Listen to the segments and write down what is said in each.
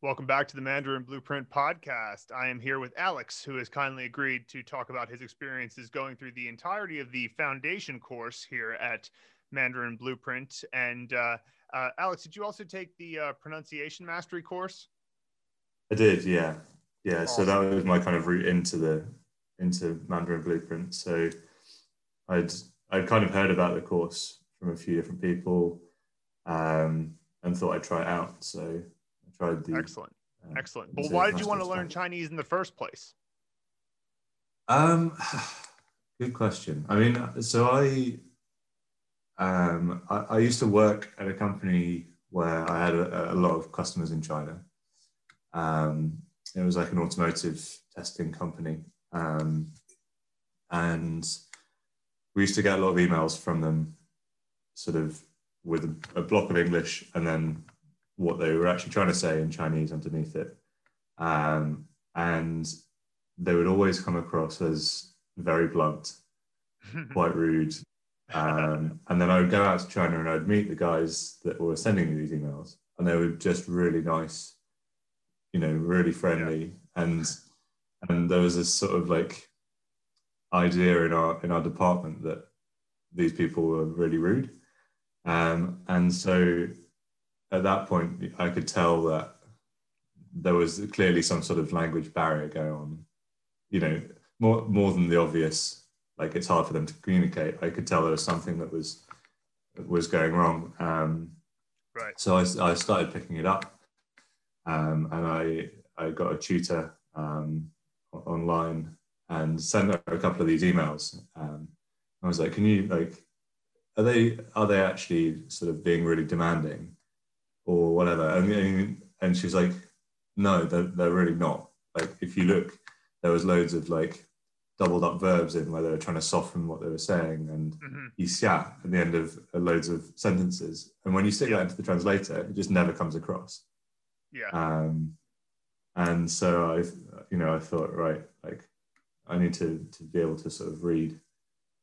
Welcome back to the Mandarin Blueprint podcast. I am here with Alex, who has kindly agreed to talk about his experiences going through the entirety of the foundation course here at Mandarin Blueprint. And uh, uh, Alex, did you also take the uh, pronunciation mastery course? I did, yeah, yeah. Awesome. So that was my kind of route into the into Mandarin Blueprint. So I'd I'd kind of heard about the course from a few different people, um, and thought I'd try it out. So tried the excellent, uh, excellent. But why did you want to learn Chinese in the first place? Um, good question. I mean, so I, um, I, I used to work at a company where I had a, a lot of customers in China. Um, it was like an automotive testing company, um, and we used to get a lot of emails from them, sort of with a, a block of English and then what they were actually trying to say in Chinese underneath it. Um, and they would always come across as very blunt, quite rude. Um, and then I would go out to China and I'd meet the guys that were sending me these emails, and they were just really nice, you know, really friendly. Yeah. And and there was this sort of like idea in our in our department that these people were really rude. Um, and so at that point, I could tell that there was clearly some sort of language barrier going on. You know, more more than the obvious, like it's hard for them to communicate. I could tell there was something that was was going wrong. Um, right. So I, I started picking it up, um, and I I got a tutor um, online and sent her a couple of these emails. Um, I was like, "Can you like, are they are they actually sort of being really demanding?" Or whatever. And, and she was like, no, they're, they're really not. Like, if you look, there was loads of like doubled up verbs in where they were trying to soften what they were saying and mm-hmm. at the end of loads of sentences. And when you stick that into the translator, it just never comes across. Yeah. Um, and so I, you know, I thought, right, like I need to, to be able to sort of read.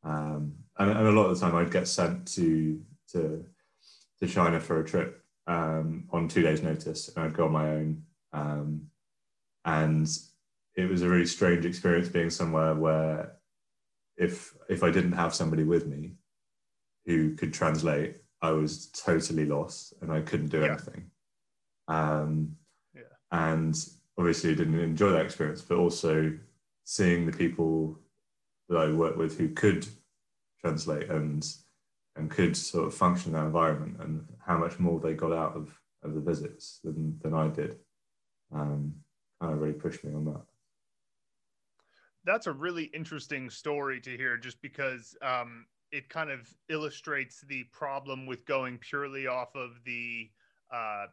Um, and, and a lot of the time I'd get sent to, to, to China for a trip um, on two days' notice, and I'd go on my own. Um, and it was a really strange experience being somewhere where, if if I didn't have somebody with me who could translate, I was totally lost and I couldn't do yeah. anything. Um, yeah. And obviously, I didn't enjoy that experience, but also seeing the people that I worked with who could translate and and could sort of function in that environment and how much more they got out of, of the visits than, than I did um, kind of really pushed me on that. That's a really interesting story to hear just because um, it kind of illustrates the problem with going purely off of the uh,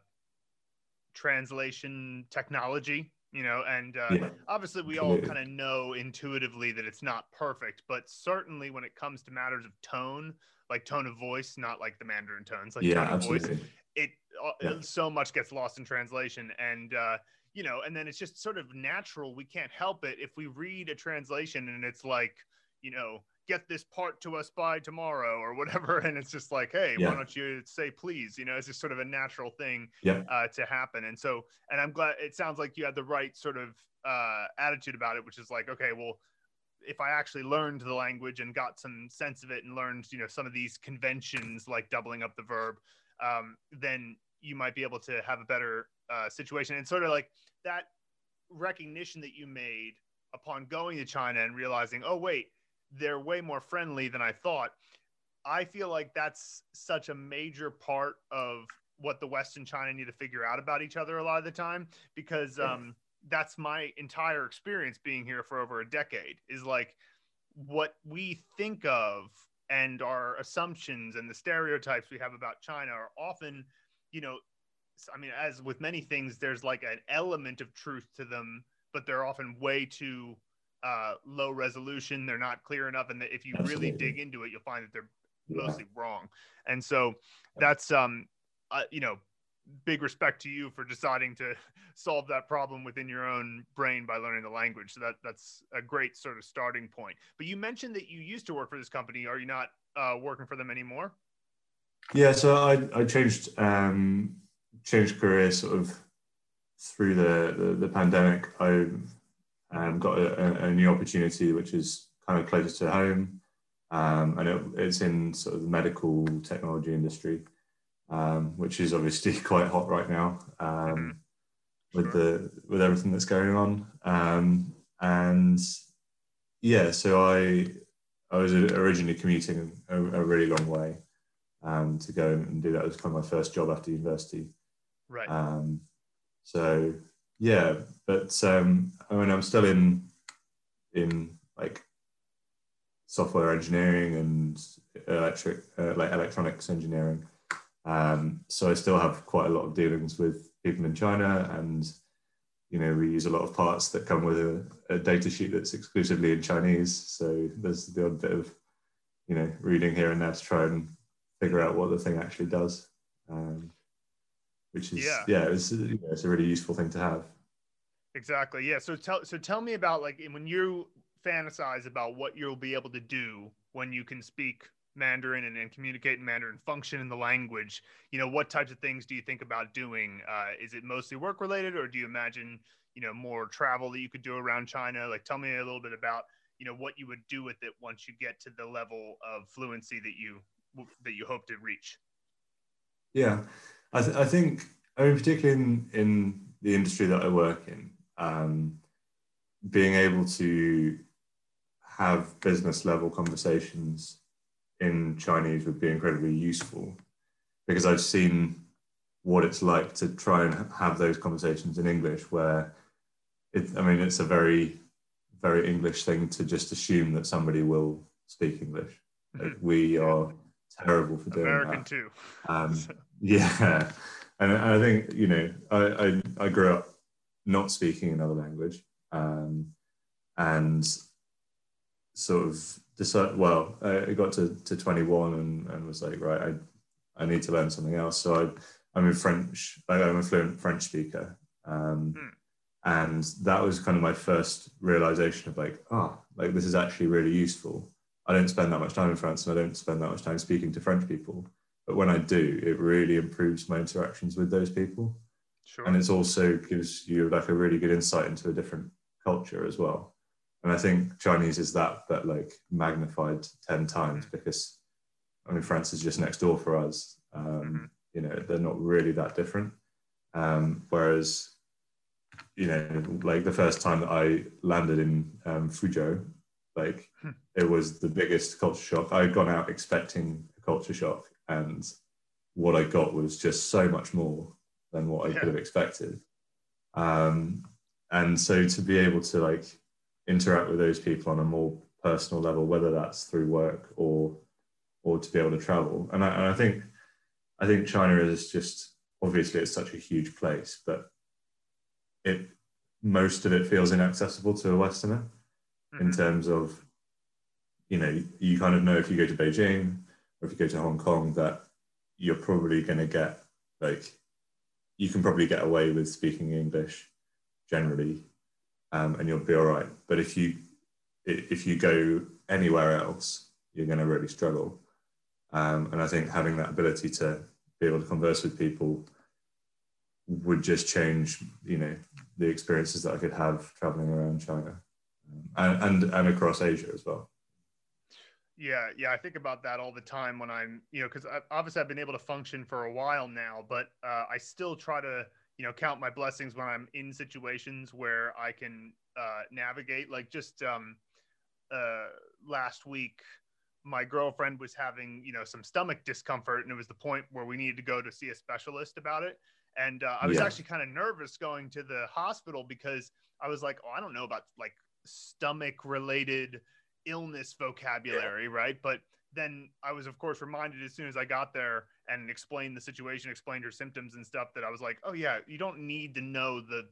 translation technology you know and uh, yeah. obviously we all kind of know intuitively that it's not perfect but certainly when it comes to matters of tone like tone of voice, not like the Mandarin tones, like yeah, tone absolutely. of voice. It, uh, yeah. so much gets lost in translation, and uh, you know, and then it's just sort of natural. We can't help it if we read a translation and it's like, you know, get this part to us by tomorrow or whatever, and it's just like, hey, yeah. why don't you say please? You know, it's just sort of a natural thing yeah. uh, to happen. And so, and I'm glad it sounds like you had the right sort of uh, attitude about it, which is like, okay, well if I actually learned the language and got some sense of it and learned, you know, some of these conventions like doubling up the verb, um, then you might be able to have a better uh, situation. And sort of like that recognition that you made upon going to China and realizing, oh, wait, they're way more friendly than I thought. I feel like that's such a major part of what the West and China need to figure out about each other a lot of the time because um, that's my entire experience being here for over a decade is like what we think of and our assumptions and the stereotypes we have about China are often, you know, I mean, as with many things, there's like an element of truth to them, but they're often way too uh, low resolution. They're not clear enough, and if you Absolutely. really dig into it, you'll find that they're yeah. mostly wrong. And so that's um, uh, you know, big respect to you for deciding to solve that problem within your own brain by learning the language. So that that's a great sort of starting point. But you mentioned that you used to work for this company. Are you not uh, working for them anymore? Yeah, so I, I changed um, changed career sort of through the, the, the pandemic, I um, got a, a, new opportunity, which is kind of closer to home. Um, and it, it's in sort of the medical technology industry, um, which is obviously quite hot right now um, with the with everything that's going on. Um, and yeah, so I I was originally commuting a, a really long way um, to go and do that. It was kind of my first job after university. Right. Um, so yeah, but um, I mean, I'm still in in like software engineering and electric uh, like electronics engineering. Um, so I still have quite a lot of dealings with people in China, and you know we use a lot of parts that come with a, a data sheet that's exclusively in Chinese. So there's the odd bit of you know reading here and there to try and figure out what the thing actually does. Um, which is yeah, yeah it's, you know, it's a really useful thing to have. Exactly. Yeah. So tell so tell me about like when you fantasize about what you'll be able to do when you can speak Mandarin and, and communicate in Mandarin, function in the language. You know, what types of things do you think about doing? Uh, is it mostly work related, or do you imagine you know more travel that you could do around China? Like, tell me a little bit about you know what you would do with it once you get to the level of fluency that you that you hope to reach. Yeah, I, th- I think, I mean, particularly in, in the industry that I work in, um, being able to have business level conversations in Chinese would be incredibly useful because I've seen what it's like to try and have those conversations in English where it, I mean, it's a very, very English thing to just assume that somebody will speak English. Like we are terrible for doing American that. too. Um, yeah, and I think you know I, I, I grew up not speaking another language, um, and sort of decided. Well, I got to, to twenty one and, and was like, right, I I need to learn something else. So I I'm a French. I'm a fluent French speaker. Um, hmm. And that was kind of my first realization of like, oh, like this is actually really useful. I don't spend that much time in France and I don't spend that much time speaking to French people. But when I do, it really improves my interactions with those people. Sure. And it also gives you like a really good insight into a different culture as well. And I think Chinese is that, but like magnified 10 times mm-hmm. because I mean, France is just next door for us. Um, mm-hmm. You know, they're not really that different. Um, whereas, you know, like the first time that I landed in um, Fuzhou, like hmm. it was the biggest culture shock. I had gone out expecting a culture shock, and what I got was just so much more than what I yeah. could have expected. Um, and so to be able to like interact with those people on a more personal level, whether that's through work or or to be able to travel, and I, and I think I think China is just obviously it's such a huge place, but it most of it feels inaccessible to a Westerner mm-hmm. in terms of you know you kind of know if you go to Beijing or if you go to Hong Kong that you're probably going to get like you can probably get away with speaking English generally, um, and you'll be all right. But if you if you go anywhere else, you're going to really struggle. Um, and I think having that ability to be able to converse with people would just change, you know, the experiences that I could have traveling around China um, and, and and across Asia as well. Yeah, yeah, I think about that all the time when I'm, you know, because obviously I've been able to function for a while now, but uh, I still try to, you know, count my blessings when I'm in situations where I can uh, navigate. Like just um, uh, last week, my girlfriend was having, you know, some stomach discomfort, and it was the point where we needed to go to see a specialist about it. And uh, I was yeah. actually kind of nervous going to the hospital because I was like, oh, I don't know about like stomach related illness vocabulary, yeah. right? But then I was, of course, reminded as soon as I got there and explained the situation, explained her symptoms and stuff, that I was like, oh, yeah, you don't need to know the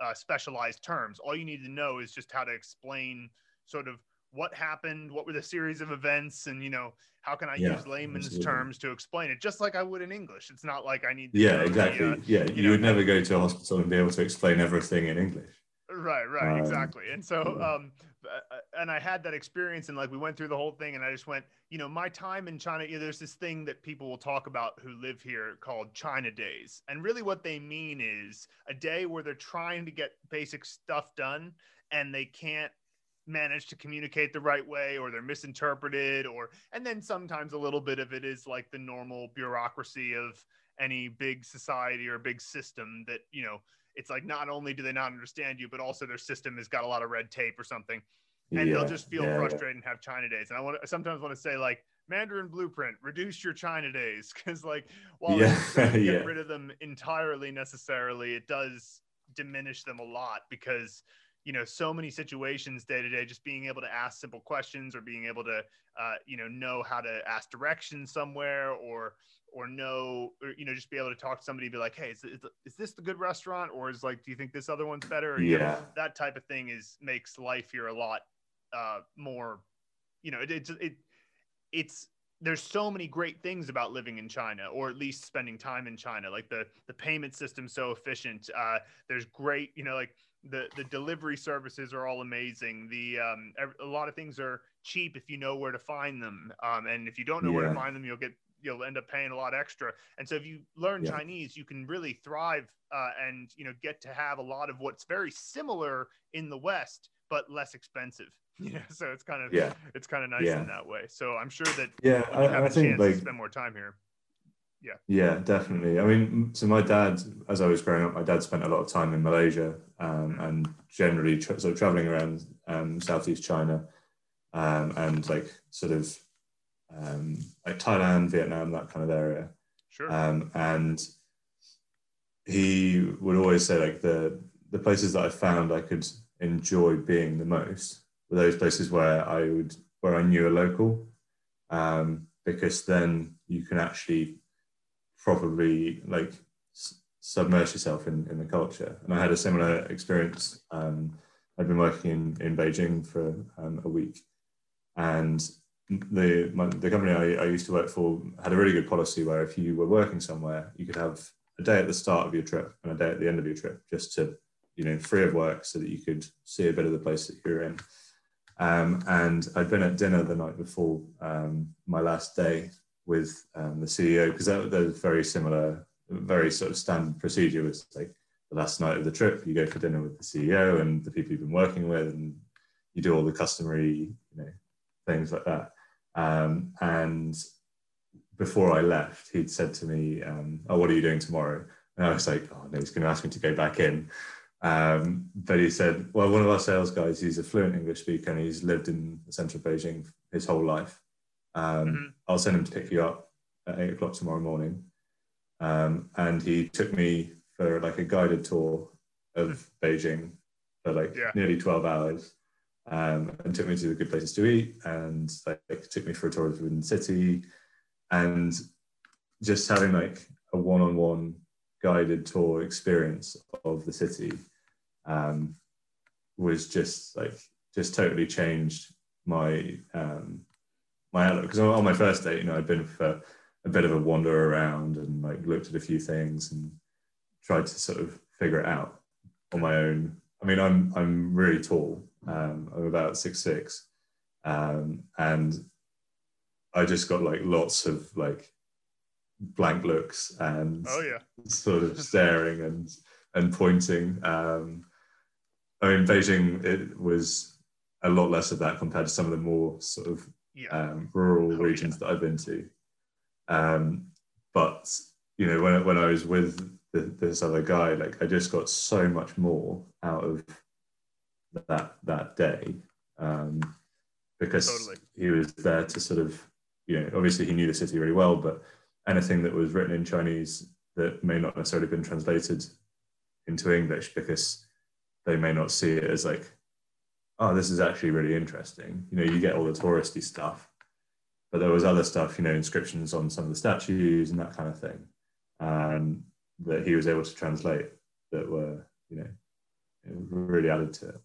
uh, specialized terms. All you need to know is just how to explain sort of what happened, what were the series of events, and, you know, how can I yeah, use layman's absolutely. terms to explain it, just like I would in English. It's not like I need Yeah, exactly. The, uh, yeah, you, you know, would never go to a hospital and be able to explain everything in English. Right, right, um, exactly. And so, um, and I had that experience, and like we went through the whole thing, and I just went, you know, my time in China. You know, there's this thing that people will talk about who live here called China Days, and really what they mean is a day where they're trying to get basic stuff done, and they can't manage to communicate the right way or they're misinterpreted or and then sometimes a little bit of it is like the normal bureaucracy of any big society or big system that you know it's like not only do they not understand you but also their system has got a lot of red tape or something and yeah, they'll just feel yeah, frustrated yeah. and have china days and i want to sometimes want to say like mandarin blueprint reduce your china days because like while yeah. get rid of them entirely necessarily it does diminish them a lot because you know so many situations day to day just being able to ask simple questions or being able to uh, you know know how to ask directions somewhere or or know or you know just be able to talk to somebody be like hey is, is, is this the good restaurant or is like do you think this other one's better or, yeah you know, that type of thing is makes life here a lot uh, more you know it, it, it it's there's so many great things about living in China, or at least spending time in China. Like the the payment system so efficient. Uh, there's great, you know, like the the delivery services are all amazing. The um, a lot of things are cheap if you know where to find them, um, and if you don't know yeah. where to find them, you'll get you'll end up paying a lot extra. And so if you learn yeah. Chinese, you can really thrive uh, and you know get to have a lot of what's very similar in the West, but less expensive. Yeah, so it's kind of yeah, it's kind of nice yeah. in that way. So I'm sure that yeah, I, I think like spend more time here yeah yeah definitely i mean so my dad as i was growing up my dad spent a lot of time in malaysia um, and generally tra- of traveling around um, southeast china um, and like sort of um, like thailand vietnam that kind of area sure um, and he would always say like the the places that i found i could enjoy being the most were those places where i would where i knew a local um, because then you can actually probably like submerge yourself in, in the culture. And I had a similar experience. Um, I'd been working in, in Beijing for um, a week, and the my, the company I, I, used to work for had a really good policy where if you were working somewhere, you could have a day at the start of your trip and a day at the end of your trip, just to you know free of work, so that you could see a bit of the place that you're in. Um, and I'd been at dinner the night before um, my last day with um, the CEO because that, that was very similar, very sort of standard procedure. Was like the last night of the trip, you go for dinner with the CEO and the people you've been working with, and you do all the customary, you know, things like that. Um, and before I left, he'd said to me, um, "Oh, what are you doing tomorrow?" And I was like, "Oh no, he's going to ask me to go back in." Um, but he said, "Well, one of our sales guys, he's a fluent English speaker, and he's lived in the central Beijing his whole life. Um, mm-hmm. I'll send him to pick you up at eight o'clock tomorrow morning. Um, and he took me for like a guided tour of Beijing for like yeah. nearly 12 hours um, and took me to the good places to eat and like took me for a tour of the city and just having like a one-on-one guided tour experience of the city um, was just like just totally changed my um, my outlook because on my first date, you know, I'd been for a bit of a wander around and like looked at a few things and tried to sort of figure it out on my own. I mean, I'm I'm really tall. Um, I'm about six six, um, and I just got like lots of like blank looks and oh yeah, sort of staring and and pointing. Um, I mean, Beijing it was a lot less of that compared to some of the more sort of yeah. um, rural oh, regions yeah. that I've been to. Um, but you know, when when I was with the, this other guy, like I just got so much more out of that that day um, because totally. he was there to sort of, you know, obviously he knew the city really well, but anything that was written in Chinese that may not necessarily have been translated into English because they may not see it as like oh, this is actually really interesting. You know, you get all the touristy stuff, but there was other stuff, you know, inscriptions on some of the statues and that kind of thing, um, that he was able to translate that were, you know, really added to it.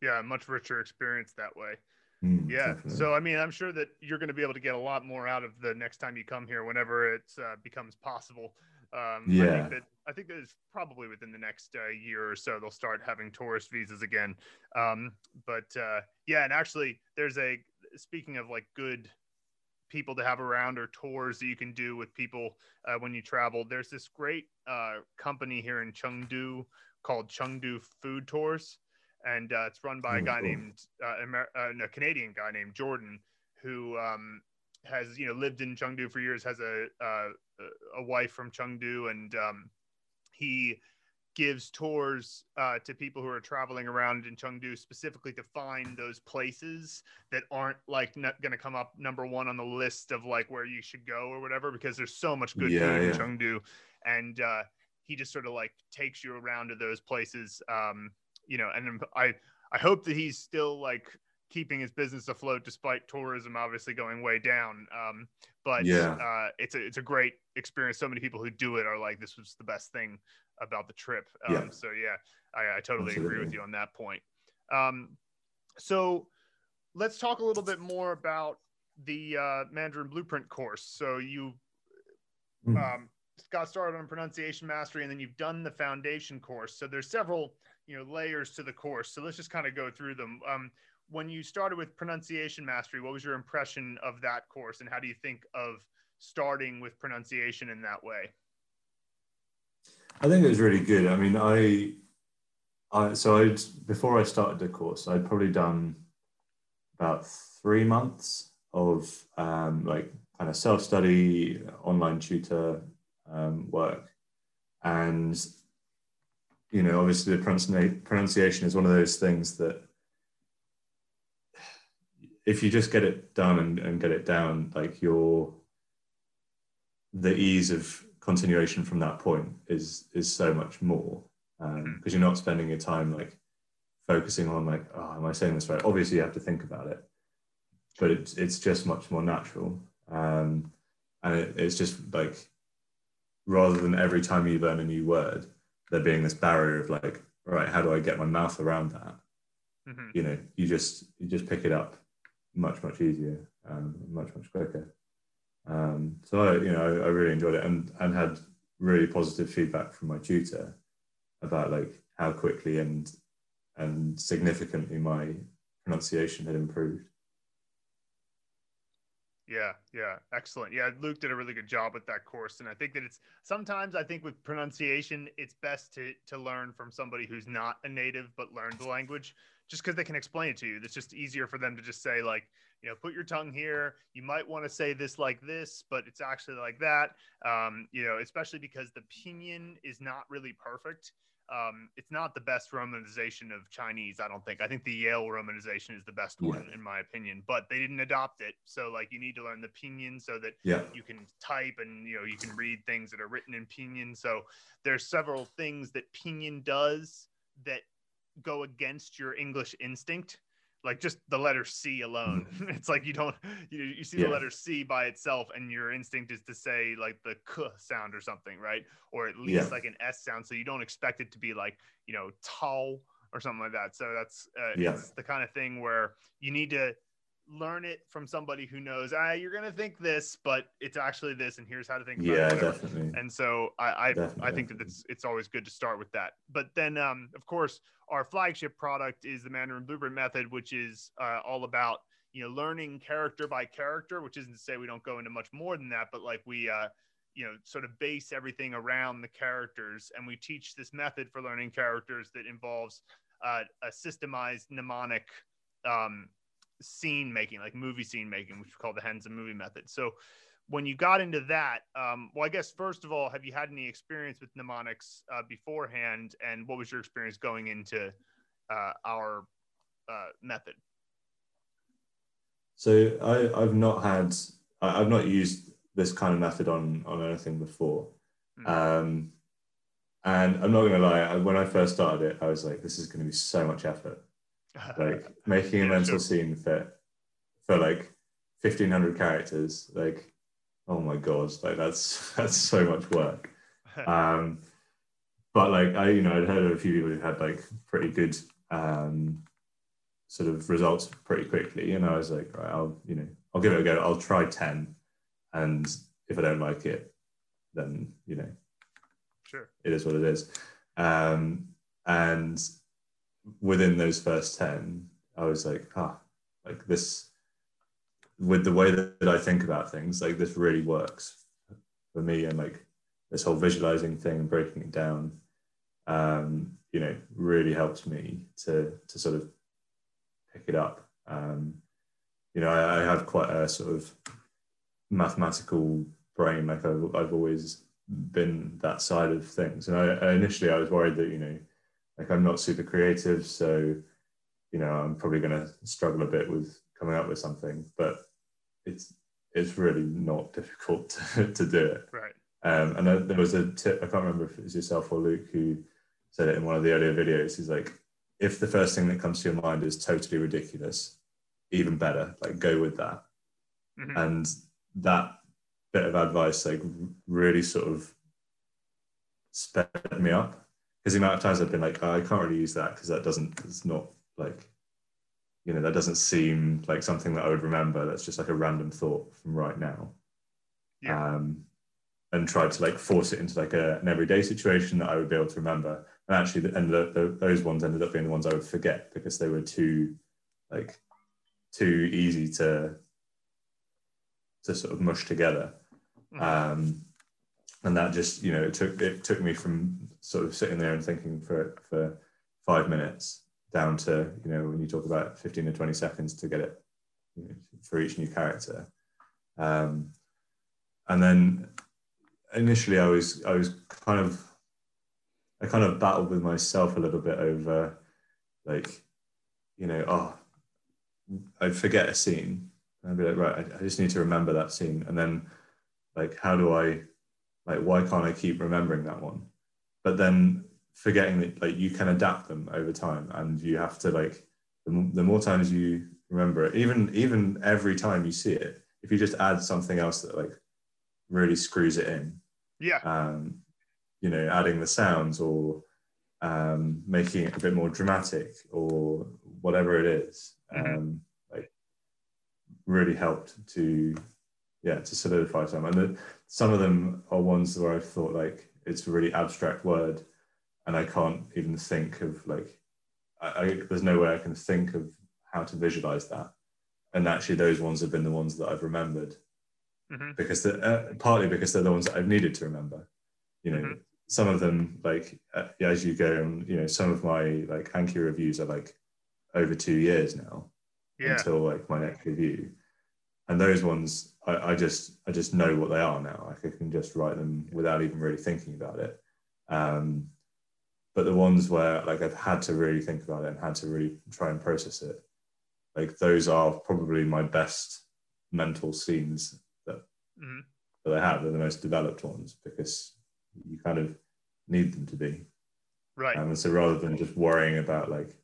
Yeah, much richer experience that way. Mm, yeah. Definitely. So, I mean, I'm sure that you're going to be able to get a lot more out of the next time you come here, whenever it uh, becomes possible Um, Yeah. I think that I think that it's probably within the next uh, year or so they'll start having tourist visas again. Um, but uh, yeah, and actually, there's a speaking of like good people to have around or tours that you can do with people uh, when you travel. There's this great uh, company here in Chengdu called Chengdu Food Tours, and uh, it's run by a Oh, guy named uh, Amer- uh, no, Canadian guy named Jordan, who um, has you know lived in Chengdu for years, has a uh, a wife from Chengdu, and um, he gives tours uh, to people who are traveling around in Chengdu specifically to find those places that aren't like not going to come up number one on the list of like where you should go or whatever because there's so much good Yeah, food in yeah. Chengdu, and uh, he just sort of like takes you around to those places, um, you know. And I I hope that he's still like keeping his business afloat despite tourism obviously going way down. Um, but Yeah. uh, it's a it's a great experience. So many people who do it are like, this was the best thing about the trip. Um, Yeah. So yeah, I, I totally agree with you on that point. Um, so let's talk a little bit more about the uh, Mandarin Blueprint course. So you um, got started on pronunciation mastery, and then you've done the foundation course. So there's several you know layers to the course. So let's just kind of go through them. Um, when you started with pronunciation mastery, what was your impression of that course, and how do you think of starting with pronunciation in that way? I think it was really good. I mean, I, I so I before I started the course, I'd probably done about three months of um, like kind of self study, online tutor um, work, and you know, obviously the pronunciation is one of those things that if you just get it done and, and get it down, like your the ease of continuation from that point is is so much more because you're not spending your time like focusing on like oh am i saying this right? Obviously you have to think about it but it's it's just much more natural um, and it, it's just like rather than every time you learn a new word there being this barrier of like all right how do i get my mouth around that? Mhm. you know you just you just pick it up much much easier um, much much quicker. Um, so I, you know I, I really enjoyed it and and had really positive feedback from my tutor about like how quickly and and significantly my pronunciation had improved Yeah, yeah, excellent. Yeah, Luke did a really good job with that course, and I think that it's sometimes I think with pronunciation, it's best to to learn from somebody who's not a native but learned the language, just because they can explain it to you. It's just easier for them to just say like, you know, put your tongue here. You might want to say this like this, but it's actually like that. Um, you know, especially because the pinyin is not really perfect. Um, it's not the best romanization of Chinese, I don't think. I think the Yale romanization is the best one, Yeah. in my opinion, but they didn't adopt it. So, like, you need to learn the pinyin so that yeah you can type and, you know, you can read things that are written in pinyin. So, there's several things that pinyin does that go against your English instinct. Like just the letter C alone. it's like you don't, you, you see the letter C by itself, and your instinct is to say like the k sound or something, right? Or at least Yeah. like an S sound. So you don't expect it to be like, you know, tall or something like that. So that's uh, Yeah. it's the kind of thing where you need to learn it from somebody who knows, ah, you're gonna think this, but it's actually this, and here's how to think about yeah it. definitely And so I I, I think that it's it's always good to start with that. But then um, of course our flagship product is the Mandarin Blueprint method, which is uh, all about you know learning character by character, which isn't to say we don't go into much more than that, but like we uh, you know sort of base everything around the characters, and we teach this method for learning characters that involves uh, a systemized mnemonic um, scene making, like movie scene making, which we call the Hanzi movie method. So when you got into that, um, well, I guess first of all, have you had any experience with mnemonics uh, beforehand, and what was your experience going into uh, our uh, method? So I, I've not had, I- I've not used this kind of method on on anything before, Mm. um, and I'm not gonna lie. When I first started it, I was like, "This is going to be so much effort." Like making a Yeah, mental sure. scene for for like 1,500 characters. Like, oh my god, like that's that's so much work. Um, but like I, you know, I'd heard of a few people who had like pretty good um, sort of results pretty quickly, and I was like, right, I'll you know, I'll give it a go. I'll try ten, and if I don't like it, then you know, sure. it is what it is. Um, and within those first 10, I was like, ah, like this, with the way that, I think about things, like this really works for me. And like this whole visualizing thing and breaking it down, um, you know, really helps me to, to sort of pick it up. Um, you know, I, I have quite a sort of mathematical brain. Like I've, I've always been that side of things. And I, initially I was worried that, you know, like I'm not super creative. So, you know, I'm probably going to struggle a bit with coming up with something, but it's, it's really not difficult to, to do it. Right. Um, and there was a tip, I can't remember if it was yourself or Luke who said it in one of the earlier videos. He's like, if the first thing that comes to your mind is totally ridiculous, even better, like go with that. Mm-hmm. And that bit of advice like really sort of sped me up because the amount of times I've been like, oh, I can't really use that because that doesn't, it's not like, you know, that doesn't seem like something that I would remember. That's just like a random thought from right now. Yeah. Um, and tried to like force it into like a, an everyday situation that I would be able to remember. And actually, and the, the, those ones ended up being the ones I would forget because they were too, like, too easy to to sort of mush together. Mm. Um, and that just you know it took it took me from sort of sitting there and thinking for for five minutes down to you know when you talk about 15 to 20 seconds to get it for each new character um, and then initially i was i was kind of i kind of battled with myself a little bit over like you know oh i'd forget a scene and I'd be like, right, I just need to remember that scene. And then like, how do I, like, why can't I keep remembering that one? But then forgetting that like you can adapt them over time and you have to like, the, the more times you remember it, even, even every time you see it, if you just add something else that like really screws it in. Yeah. Um, you know, adding the sounds or um, making it a bit more dramatic or whatever it is. Mm-hmm. Um, really helped to yeah to solidify some and the, some of them are ones where i've thought like it's a really abstract word and i can't even think of like I, I, there's no way i can think of how to visualize that and actually those ones have been the ones that i've remembered mm-hmm. because uh, partly because they're the ones that i've needed to remember you know mm-hmm. some of them like uh, as you go and you know some of my like anki reviews are like over two years now yeah. until like my next review and those ones I, I, just I just know what they are now. Like I can just write them without even really thinking about it. Um, but the ones where like I've had to really think about it and had to really try and process it, like those are probably my best mental scenes that mm-hmm. that I have. They're the most developed ones because you kind of need them to be. Right. Um, and so rather than just worrying about like,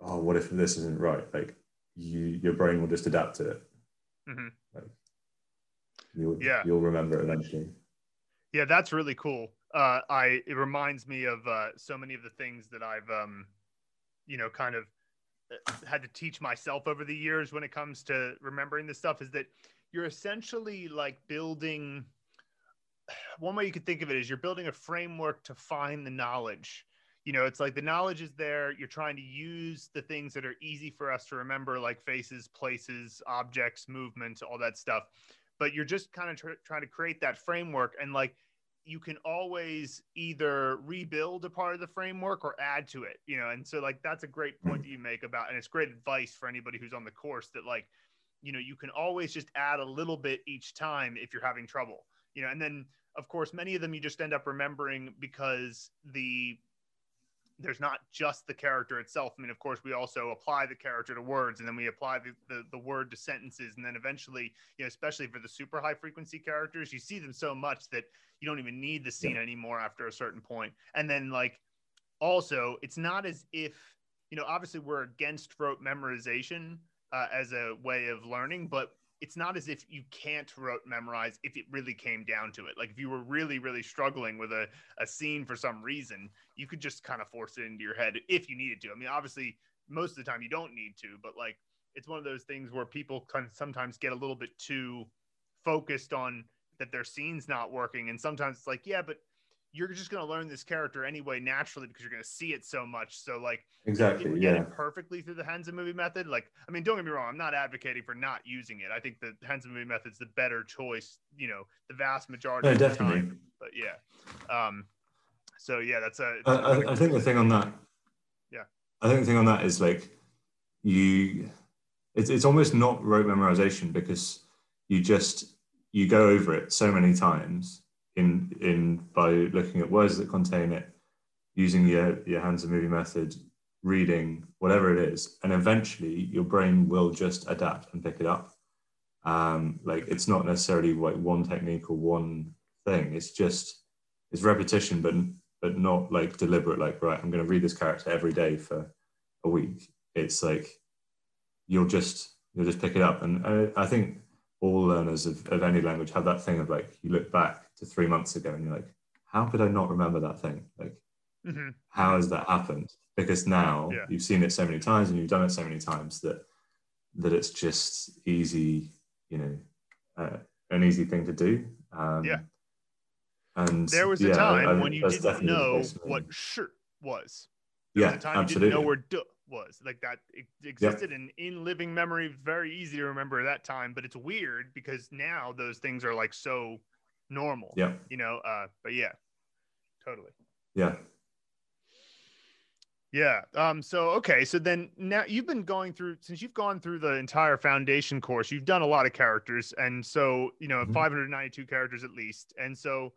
oh, what if this isn't right? Like you, your brain will just adapt to it Mm-hmm. Like, you'll, yeah, you'll remember it eventually. Yeah, that's really cool. Uh, I it reminds me of uh, so many of the things that I've, um, you know, kind of uh, had to teach myself over the years when it comes to remembering this stuff. Is that you're essentially like building. One way you could think of it is you're building a framework to find the knowledge you know it's like the knowledge is there you're trying to use the things that are easy for us to remember like faces places objects movements all that stuff. But you're just kind of tr- trying to create that framework and like you can always either rebuild a part of the framework or add to it you know? And so like that's a great point that you make about and it's great advice for anybody who's on the course that like you know you can always just add a little bit each time if you're having trouble you know? And then of course many of them you just end up remembering because the there's not just the character itself. I mean, of course, we also apply the character to words, and then we apply the, the, the, word to sentences, and then eventually, you know, especially for the super high frequency characters, you see them so much that you don't even need the scene yeah. anymore after a certain point. And then, like, also, it's not as if you know, obviously, we're against rote memorization uh, as a way of learning, but it's not as if you can't rote memorize if it really came down to it. Like if you were really, really struggling with a, a scene for some reason, you could just kind of force it into your head if you needed to. I mean, obviously, most of the time you don't need to, but like it's one of those things where people can sometimes get a little bit too focused on that their scene's not working. And sometimes it's like, yeah, but you're just going to learn this character anyway naturally because you're going to see it so much. So like exactly, you yeah, it perfectly through the Hanzi movie method. Like, I mean, don't get me wrong, I'm not advocating for not using it. I think the Hanzi movie method's the better choice. You know, the vast majority no, of definitely. the time. But yeah, um, so yeah, that's a. I, I, I think the thing on that, Yeah. I think the thing on that is like you, it's it's almost not rote memorization because you just you go over it so many times in in by looking at words that contain it, using your your Hanzi movie method, reading whatever it is, and eventually your brain will just adapt and pick it up. Um, like it's not necessarily like one technique or one thing. It's just it's repetition, but but not like deliberate. Like right, I'm going to read this character every day for a week. It's like you'll just you'll just pick it up, and I, I think all learners of, of any language have that thing of like you look back to three months ago and you're like, how could I not remember that thing? Like, hmm how has that happened? Because now Yeah. you've seen it so many times and you've done it so many times that that it's just easy, you know, uh, an easy thing to do. Um, Yeah. And There was a yeah, I- time I when you didn't know case for me. what shirt was. There Yeah, was a time absolutely. you didn't know where duh was. Like that it existed in in living memory. Very easy to remember that time, but it's weird because now those things are like so normal. yeah, You know, uh, but yeah, totally. yeah. Yeah. Um, so okay, so then now you've been going through since you've gone through the entire foundation course, you've done a lot of characters, and so you know, Mhm. 592 characters at least. And so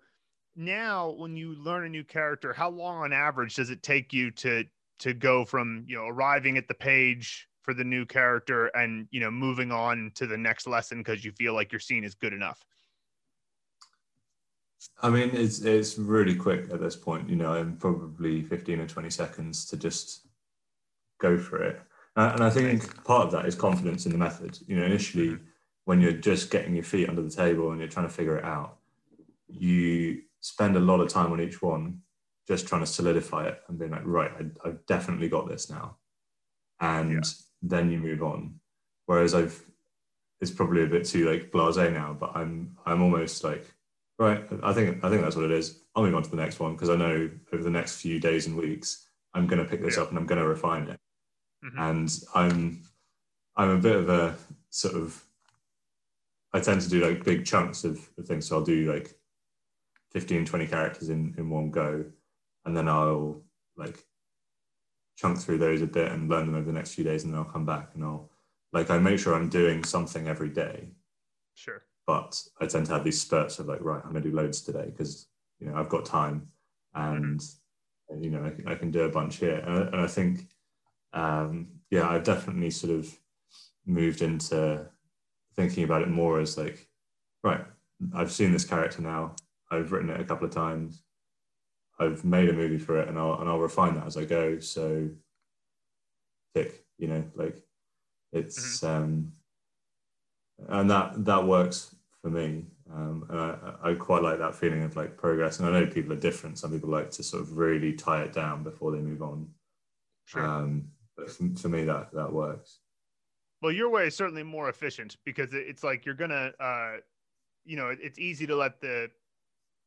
now when you learn a new character, how long on average does it take you to to go from you know arriving at the page for the new character and you know moving on to the next lesson because you feel like your scene is good enough? I mean, it's it's really quick at this point. You know, in probably fifteen or twenty seconds to just go for it. Uh, and I think part of that is confidence in the method. You know, initially when you're just getting your feet under the table and you're trying to figure it out, you spend a lot of time on each one, just trying to solidify it and being like, right, I, I've definitely got this now, and Yeah. then you move on. Whereas I've, it's probably a bit too like blasé now, but I'm I'm almost like Right. I think I think that's what it is. I'll move on to the next one because I know over the next few days and weeks I'm going to pick this Yeah. up and I'm going to refine it. Mhm. And I'm I'm a bit of a sort of I tend to do like big chunks of, of things. So I'll do like 15, 20 characters in, in one go. And then I'll like chunk through those a bit and learn them over the next few days and then I'll come back and I'll like I make sure I'm doing something every day. Sure. but I tend to have these spurts of like, right, I'm gonna do loads today because you know I've got time, and you know I, can- I can do a bunch here, and I, and I think, um, yeah, I've definitely sort of moved into thinking about it more as like, right, I've seen this character now, I've written it a couple of times, I've made a movie for it, and I'll and I'll refine that as I go. So, tick, you know, like it's um, and that that works for me. Um, and I, I quite like that feeling of like progress. And I know people are different. Some people like to sort of really tie it down before they move on. Sure. Um, but for, for me, that that works. Well, your way is certainly more efficient because it's like you're gonna, uh, you know, it's easy to let the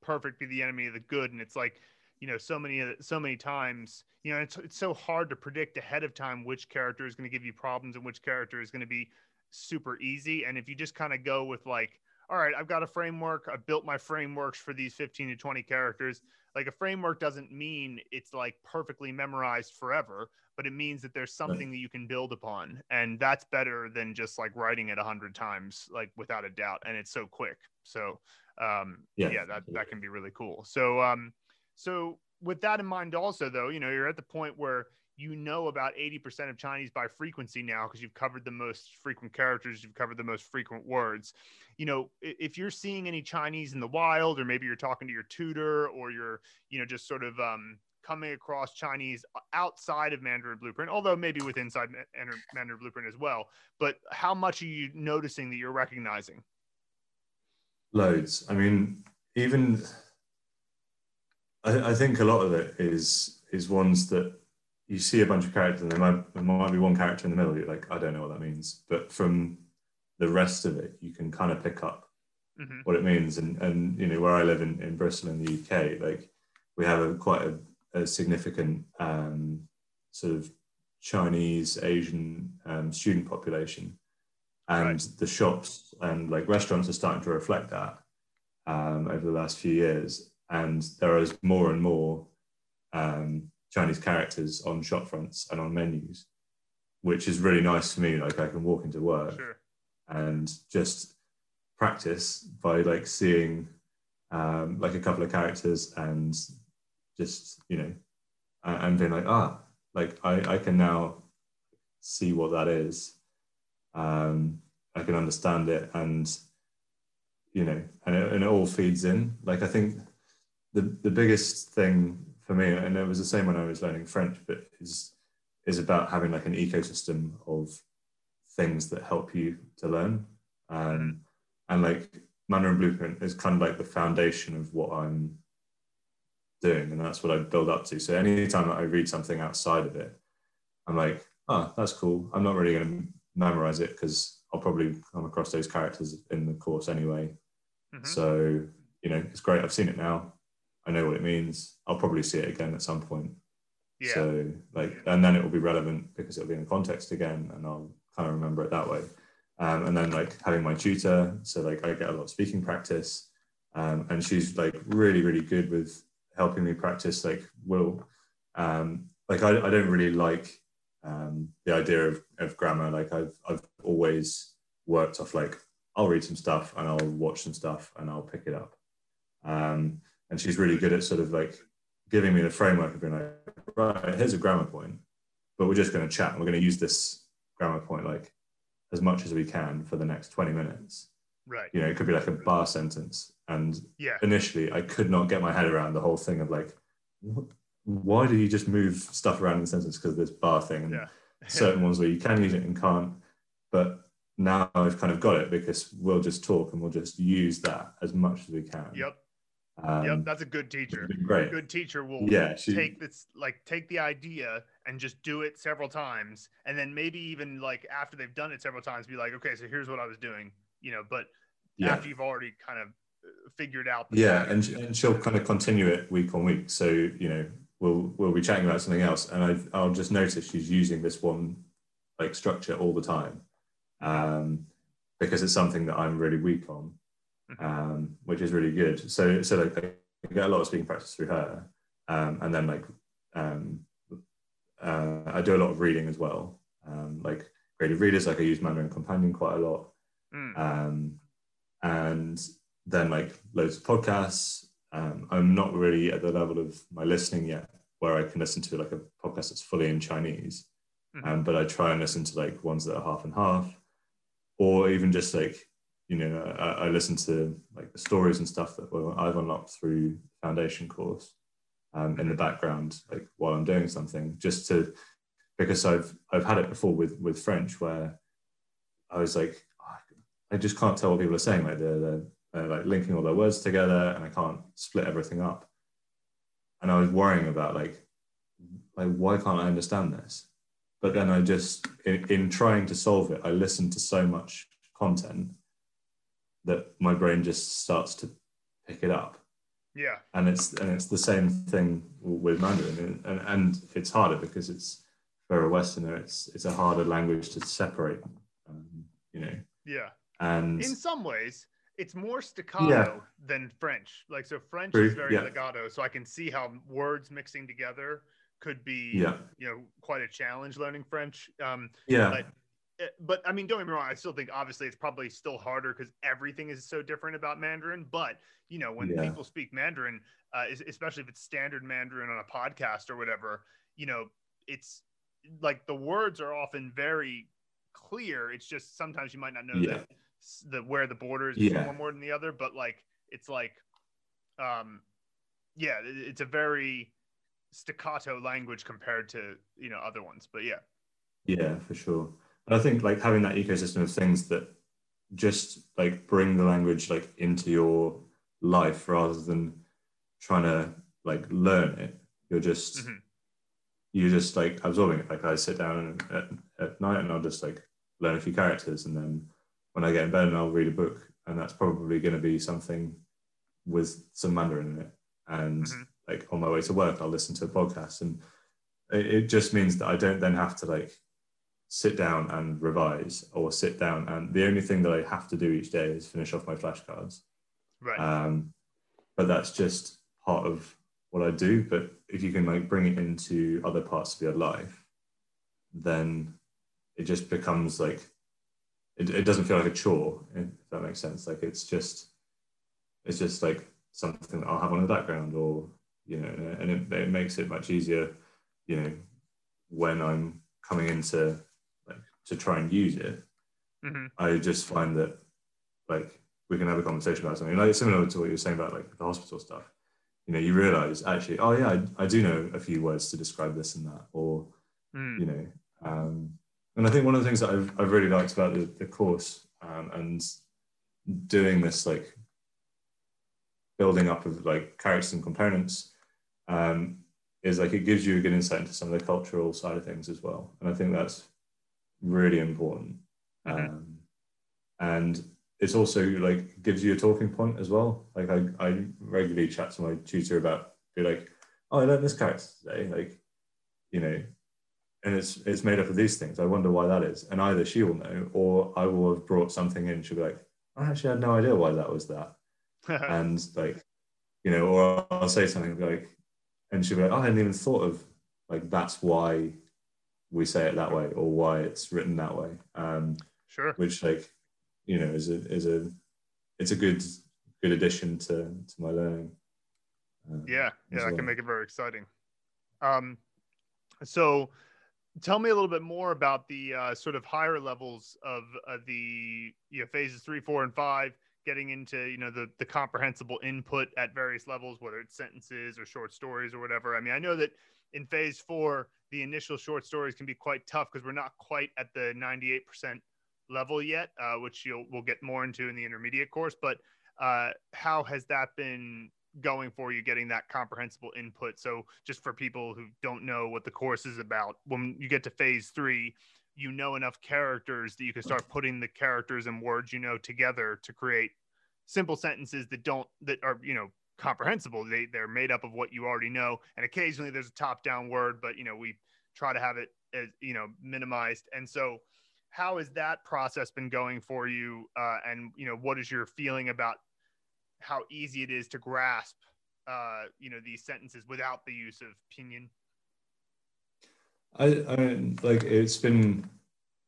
perfect be the enemy of the good, and it's like, you know, so many so many times, you know, it's it's so hard to predict ahead of time which character is going to give you problems and which character is going to be super easy. And if you just kind of go with like, all right, I've got a framework, I've built my frameworks for these 15 to 20 characters. Like a framework doesn't mean it's like perfectly memorized forever, but it means that there's something that you can build upon. And that's better than just like writing it a hundred times like without a doubt. And it's so quick. So um yeah, Yeah, that that can be really cool. So um so with that in mind also though you know you're at the point where you know about 80% of chinese by frequency now because you've covered the most frequent characters you've covered the most frequent words you know if you're seeing any chinese in the wild or maybe you're talking to your tutor or you're you know just sort of um coming across Chinese outside of Mandarin Blueprint, although maybe with inside Mandarin Blueprint as well. But how much are you noticing that you're recognizing? Loads. I mean, even I, I think a lot of it is is ones that you see a bunch of characters and there might, there might be one character in the middle. You're like, I don't know what that means, but from the rest of it, you can kind of pick up Mhm. what it means. And and you know, where I live in, in Bristol in the UK, like we have a quite a, a significant um, sort of Chinese Asian um, student population, and right. the shops and like restaurants are starting to reflect that um, over the last few years, and there is more and more um, Chinese characters on shop fronts and on menus, which is really nice for me. Like I can walk into work sure. and just practice by like seeing um, like a couple of characters and just you know and being like ah like I, I can now see what that is um, I can understand it and you know and it, and it all feeds in like I think the the biggest thing for me and it was the same when I was learning French but is is about having like an ecosystem of things that help you to learn um, and like Mandarin Blueprint is kind of like the foundation of what I'm doing, and that's what I build up to. So anytime that I read something outside of it, I'm like, oh, that's cool. I'm not really going to memorize it because I'll probably come across those characters in the course anyway. Mm-hmm. So you know, it's great. I've seen it now. I know what it means. I'll probably see it again at some point. Yeah. So like, and then it will be relevant because it'll be in context again, and I'll kind of remember it that way. Um, and then like having my tutor, so like I get a lot of speaking practice, um, and she's like really really good with helping me practice like will. Um, like I, I don't really like um, the idea of, of grammar. Like I've I've always worked off like I'll read some stuff and I'll watch some stuff and I'll pick it up. Um, and she's really good at sort of like giving me the framework of being like, right, here's a grammar point, but we're just going to chat and we're going to use this grammar point like as much as we can for the next 20 minutes. Right. You know, it could be like a ba sentence. And yeah. initially, I could not get my head around the whole thing of like, why do you just move stuff around in the sentence because this ba thing? And yeah. certain ones where you can use it and can't. But now I've kind of got it because we'll just talk and we'll just use that as much as we can. Yep. Um, yep, that's a good teacher. Great. A good teacher will yeah, she, take this like take the idea and just do it several times, and then maybe even like after they've done it several times, be like, okay, so here's what I was doing, you know. But yeah. after you've already kind of uh, figured out, yeah, and, and she'll kind of continue it week on week. So you know, we'll we'll be chatting about something else, and I, I'll just notice she's using this one like structure all the time, um, because it's something that I'm really weak on um, which is really good. So, so like I get a lot of speaking practice through her, um, and then like um, uh, I do a lot of reading as well, um, like graded readers. Like I use Mandarin Companion quite a lot, mm. and then like loads of podcasts. Um, I'm not really at the level of my listening yet, where I can listen to like a podcast that's fully in Chinese. Mm. but I try and listen to like ones that are half and half, or even just like you know, I, I listen to like the stories and stuff that I've unlocked through foundation course um, in the background, like while I'm doing something, just to because I've I've had it before with with French where I was like, I just can't tell what people are saying. Like they're, they're, they're like linking all their words together, and I can't split everything up. And I was worrying about like, like why can't I understand this? But then I just in, in trying to solve it, I listened to so much content that my brain just starts to pick it up. Yeah. And it's and it's the same thing with Mandarin, and, and it's harder because it's for a Westerner, it's it's a harder language to separate. Um, you know. Yeah. And in some ways, it's more staccato yeah. than French. Like so, French is very yeah. legato, so I can see how words mixing together could be, yeah. you know, quite a challenge learning French. Um, yeah. But but I mean, don't get me wrong. I still think obviously it's probably still harder because everything is so different about Mandarin. But you know, when yeah. people speak Mandarin, uh, especially if it's standard Mandarin on a podcast or whatever, you know, it's like the words are often very clear. It's just sometimes you might not know yeah. the where the border is yeah. one word than the other. But like, it's like, um, yeah, it's a very staccato language compared to you know other ones. But yeah, yeah, for sure. I think like having that ecosystem of things that just like bring the language like into your life rather than trying to like learn it. You're just mm-hmm. you're just like absorbing it. Like I sit down at, at night and I'll just like learn a few characters, and then when I get in bed, and I'll read a book, and that's probably going to be something with some Mandarin in it. And mm-hmm. like on my way to work, I'll listen to a podcast, and it, it just means that I don't then have to like sit down and revise or sit down and the only thing that I have to do each day is finish off my flashcards. Right. Um, but that's just part of what I do. But if you can like bring it into other parts of your life, then it just becomes like it, it doesn't feel like a chore, if that makes sense. Like it's just it's just like something that I'll have on the background or you know, and it, it makes it much easier, you know, when I'm coming into to try and use it. Mm-hmm. I just find that like we can have a conversation about something like similar to what you were saying about like the hospital stuff. You know, you realize actually, oh yeah, I, I do know a few words to describe this and that, or Mm. you know, um, and I think one of the things that I've, I've really liked about the, the course um, and doing this like building up of like characters and components um, is like it gives you a good insight into some of the cultural side of things as well, and I think that's really important. Mhm. Um, and it's also like gives you a talking point as well. Like I, I regularly chat to my tutor about be like, oh, I learned this character today, like, you know, and it's it's made up of these things. I wonder why that is. And either she will know, or I will have brought something in. She'll be like, I actually had no idea why that was that. and like, you know, or I'll say something like, and she'll be like, oh, I hadn't even thought of like that's why we say it that way, or why it's written that way. Um, sure. which like you know is a is a it's a good good addition to to my learning um, Yeah, yeah, that well. can make it very exciting. Um, so tell me a little bit more about the uh, sort of higher levels of uh, the you know phases three, four, and five, getting into you know the the comprehensible input at various levels, whether it's sentences or short stories or whatever. I mean, I know that in phase four, the initial short stories can be quite tough because we're not quite at the ninety eight percent level yet, uh, which you'll we'll get more into in the intermediate course. But uh, how has that been going for you getting that comprehensible input so just for people who don't know what the course is about when you get to phase three you know enough characters that you can start putting the characters and words you know together to create simple sentences that don't that are you know comprehensible. They they're made up of what you already know. And occasionally there's a top down word but you know we try to have it as you know minimized. And so how has that process been going for you? Uh, and you know what is your feeling about how easy it is to grasp uh, you know these sentences without the use of pinyin? I, I like it's been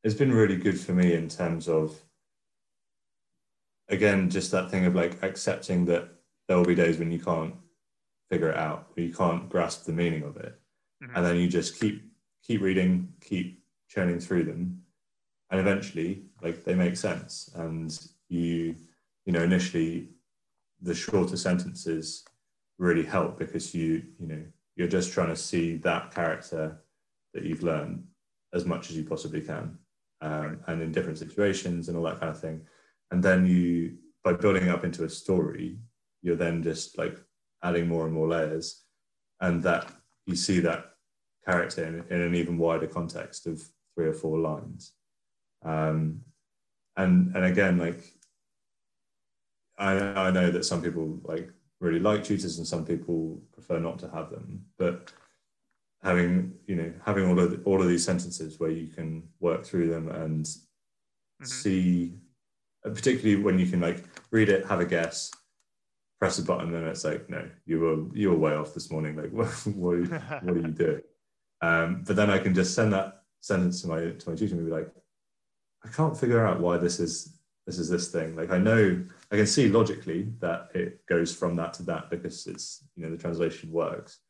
it's been really good for me in terms of again just that thing of like accepting that there will be days when you can't figure it out or you can't grasp the meaning of it. Mhm. and then you just keep keep reading keep churning through them. And eventually like they make sense. And you you know initially the shorter sentences really help because you you know you're just trying to see that character that you've learned as much as you possibly can um, and in different situations and all that kind of thing. And then you by building up into a story you're then just like adding more and more layers and that you see that character in, in an even wider context of three or four lines um, and and again like I, I know that some people like really like tutors and some people prefer not to have them but having you know having all of the, all of these sentences where you can work through them and Mhm. see particularly when you can like read it have a guess press a button and it's like no you were you were way off this morning. Like what, what, are, you, what are you doing? Um, but then i can just send that sentence to my to my tutor and be like i can't figure out why this is this is this thing. Like i know i can see logically that it goes from that to that because it's you know the translation works.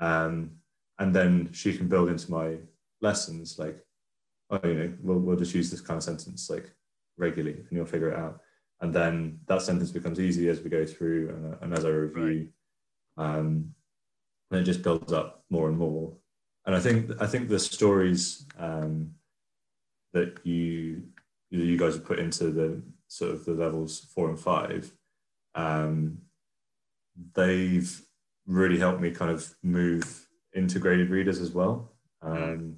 Um, and then she can build into my lessons like oh you know we'll, we'll just use this kind of sentence like regularly and you'll figure it out and then that sentence becomes easy as we go through and, and as i review. Um, and it just builds up more and more. And i think i think the stories um, that you you guys have put into the sort of the levels four and five um, they've really helped me kind of move into graded readers as well. Um,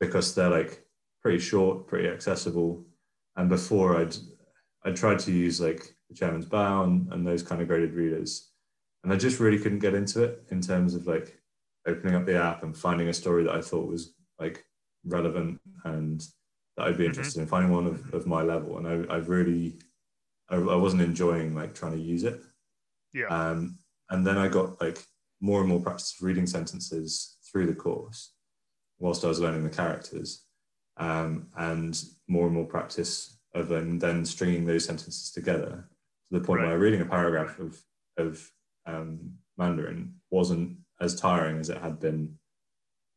because they're like pretty short pretty accessible. And before i'd i tried to use like the Chairman's Bao and, and those kind of graded readers and I just really couldn't get into it in terms of like opening up the app and finding a story that I thought was like relevant and that I'd be mm-hmm. interested mm-hmm. in finding one of, of my level. And I, I really, I, I wasn't enjoying like trying to use it. Yeah. Um, and then I got like more and more practice of reading sentences through the course whilst I was learning the characters, um, and more and more practice of then, then stringing those sentences together to the point right. where reading a paragraph of, of um, Mandarin wasn't as tiring as it had been,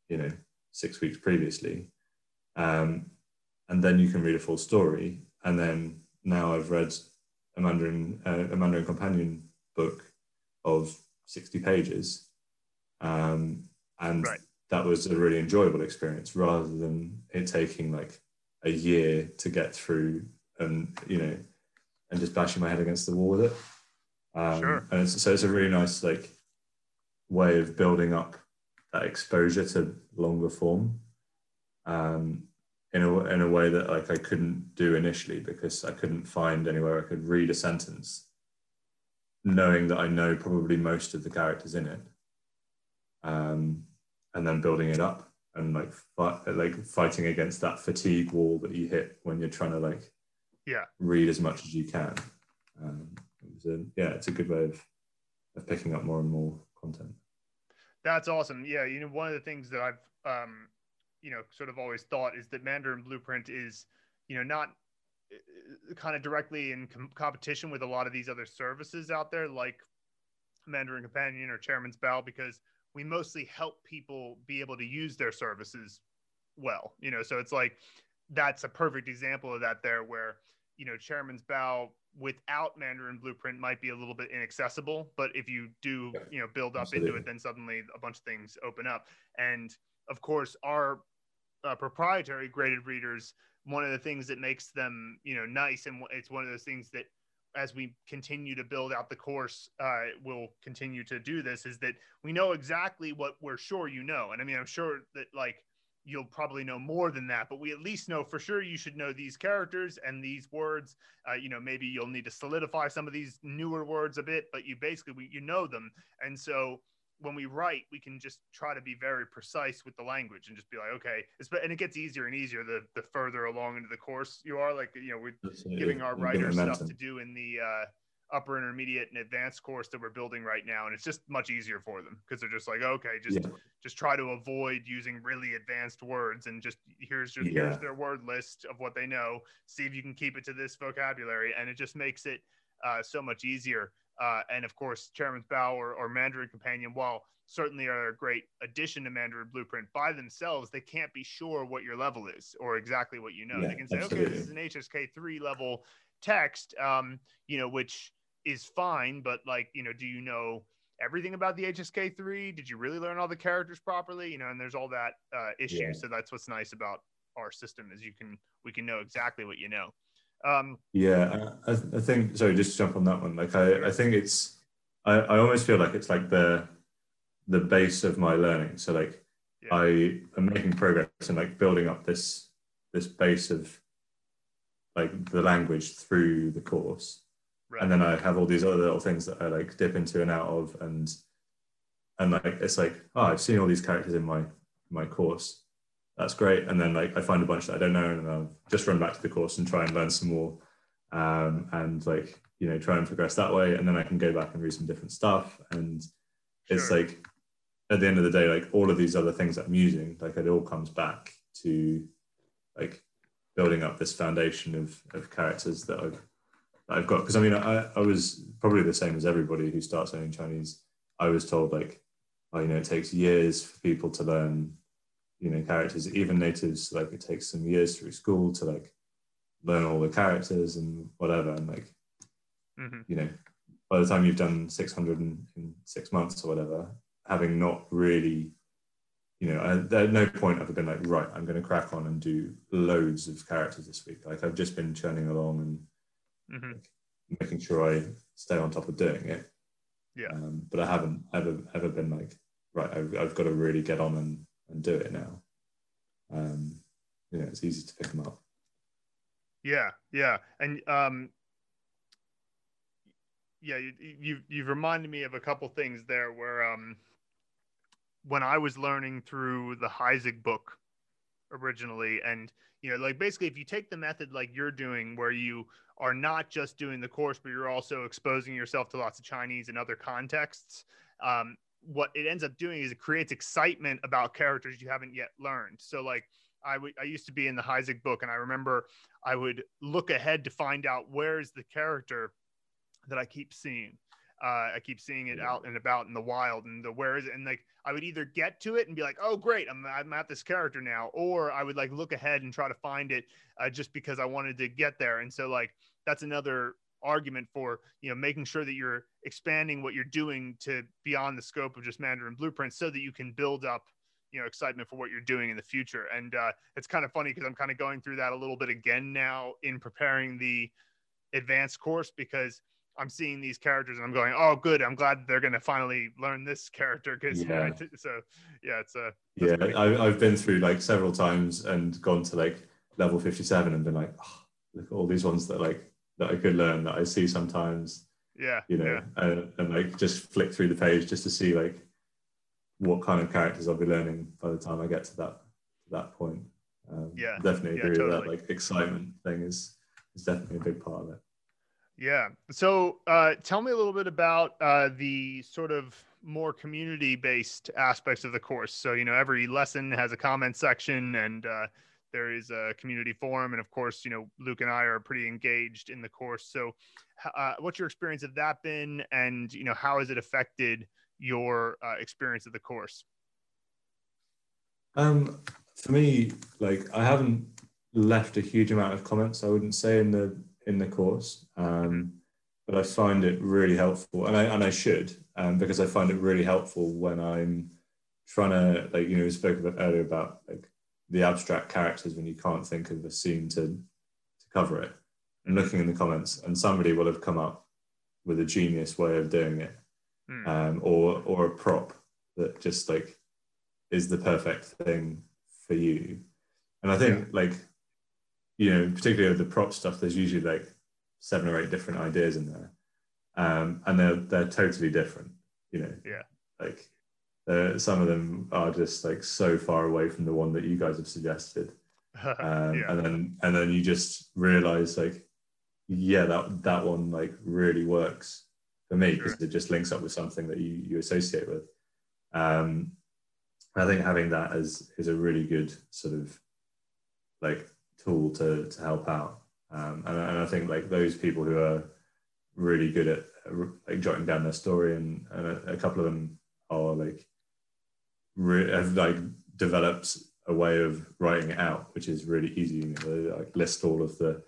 you know, six weeks previously. Um, and then you can read a full story. And then now I've read a Mandarin, uh, a Mandarin Companion book of 60 pages. Um, and right. that was a really enjoyable experience rather than it taking like a year to get through and, you know, and just bashing my head against the wall with it. Um, sure. And it's, so it's a really nice like way of building up that exposure to longer form um, in a in a way that like I couldn't do initially because I couldn't find anywhere I could read a sentence, knowing that I know probably most of the characters in it, um, and then building it up and like fight, like fighting against that fatigue wall that you hit when you're trying to like yeah read as much as you can. Um, it a, yeah, it's a good way of, of picking up more and more content. That's awesome. Yeah, you know, one of the things that I've um, you know sort of always thought is that Mandarin Blueprint is you know not uh, kind of directly in com- competition with a lot of these other services out there like Mandarin Companion or Chairman's Bao because we mostly help people be able to use their services well. You know, so it's like that's a perfect example of that there where you know Chairman's Bao without Mandarin Blueprint might be a little bit inaccessible, but if you do, you know, build up Absolutely. into it, then suddenly a bunch of things open up. And of course, our uh, proprietary graded readers, one of the things that makes them, you know, nice, and it's one of those things that as we continue to build out the course, uh, we'll continue to do this. Is that we know exactly what we're sure you know, and I mean, I'm sure that like you'll probably know more than that, but we at least know for sure you should know these characters and these words. Uh, you know, maybe you'll need to solidify some of these newer words a bit, but you basically you know them, and so when we write, we can just try to be very precise with the language and just be like, okay, it's but and it gets easier and easier the the further along into the course you are. Like, you know, we're Absolutely. giving our writers stuff to do in the uh, upper intermediate and advanced course that we're building right now and it's just much easier for them because they're just like okay just yeah. just try to avoid using really advanced words and just here's just yeah. here's their word list of what they know see if you can keep it to this vocabulary and it just makes it uh, so much easier uh, and of course Chairman's Bao or, or mandarin companion while certainly are a great addition to mandarin blueprint by themselves they can't be sure what your level is or exactly what you know yeah, they can say absolutely. okay this is an hsk3 level text um, you know which is fine, but like, you know, do you know everything about the HSK three? Did you really learn all the characters properly? You know, and there's all that uh, issue. Yeah. So that's what's nice about our system is you can we can know exactly what you know. Um, yeah, I, I think. Sorry, just to jump on that one. Like, I, I think it's. I, I almost feel like it's like the the base of my learning. So like, yeah. I am making progress and like building up this this base of like the language through the course Right. And then I have all these other little things that I like dip into and out of, and and like it's like, oh, I've seen all these characters in my my course. That's great. And then like I find a bunch that I don't know, and I'll just run back to the course and try and learn some more, um, and like you know try and progress that way. And then I can go back and read some different stuff. And it's sure. like at the end of the day, like all of these other things that I'm using, like it all comes back to like building up this foundation of of characters that I've I've got because I mean I, I was probably the same as everybody who starts learning Chinese. I was told like, oh, you know, it takes years for people to learn, you know, characters. Even natives, like it takes some years through school to like learn all the characters and whatever. And like, mm-hmm. you know, by the time you've done 600 in, in six months or whatever, having not really, you know, I, at no point i've I been like, right, I'm going to crack on and do loads of characters this week. Like I've just been churning along and mm-hmm. making sure I stay on top of doing it. Yeah. Um, but I haven't ever ever been like, right, I've, I've got to really get on and, and do it now. Um, yeah, it's easy to pick them up. Yeah, yeah, and um, yeah, you, you've you've reminded me of a couple things there where um when I was learning through the Heisig book originally, and you know, like basically, if you take the method like you're doing, where you are not just doing the course, but you're also exposing yourself to lots of Chinese and other contexts. Um, what it ends up doing is it creates excitement about characters you haven't yet learned. So like I, w- I used to be in the Heisig book, and I remember I would look ahead to find out where is the character that I keep seeing. Uh, I keep seeing it out and about in the wild, and the where is it? And like I would either get to it and be like, "Oh, great, I'm I'm at this character now," or I would like look ahead and try to find it uh, just because I wanted to get there. And so like that's another argument for you know making sure that you're expanding what you're doing to beyond the scope of just Mandarin blueprints, so that you can build up you know excitement for what you're doing in the future. And uh, it's kind of funny because I'm kind of going through that a little bit again now in preparing the advanced course because I'm seeing these characters and I'm going, oh, good. I'm glad they're going to finally learn this character because yeah. so yeah, it's a yeah. I, I've been through like several times and gone to like level 57 and been like, oh, look at all these ones that like that I could learn that I see sometimes. Yeah, you know, yeah. and, and like just flick through the page just to see like what kind of characters I'll be learning by the time I get to that to that point. Um, yeah, definitely yeah, agree totally. with that. Like excitement thing is is definitely a big part of it. Yeah. So uh, tell me a little bit about uh, the sort of more community based aspects of the course. So, you know, every lesson has a comment section and uh, there is a community forum. And of course, you know, Luke and I are pretty engaged in the course. So, uh, what's your experience of that been? And, you know, how has it affected your uh, experience of the course? Um, for me, like I haven't left a huge amount of comments. I wouldn't say in the in the course, um, but I find it really helpful, and I and I should um, because I find it really helpful when I'm trying to like you know we spoke about earlier about like the abstract characters when you can't think of a scene to to cover it, and looking in the comments, and somebody will have come up with a genius way of doing it, Hmm. um, or or a prop that just like is the perfect thing for you. And I think like you know, particularly with the prop stuff, there's usually like seven or eight different ideas in there, um, and they're they're totally different. You know, Yeah. like uh, some of them are just like so far away from the one that you guys have suggested, um, yeah. and then and then you just realize like, yeah, that that one like really works for me because Sure. it just links up with something that you you associate with. Um, I think having that as is a really good sort of like tool to to help out. Um, and, and I think like those people who are really good at like jotting down their story, and, and a, a couple of them are like re- have like developed a way of writing it out, which is really easy. You know, they, like list all of the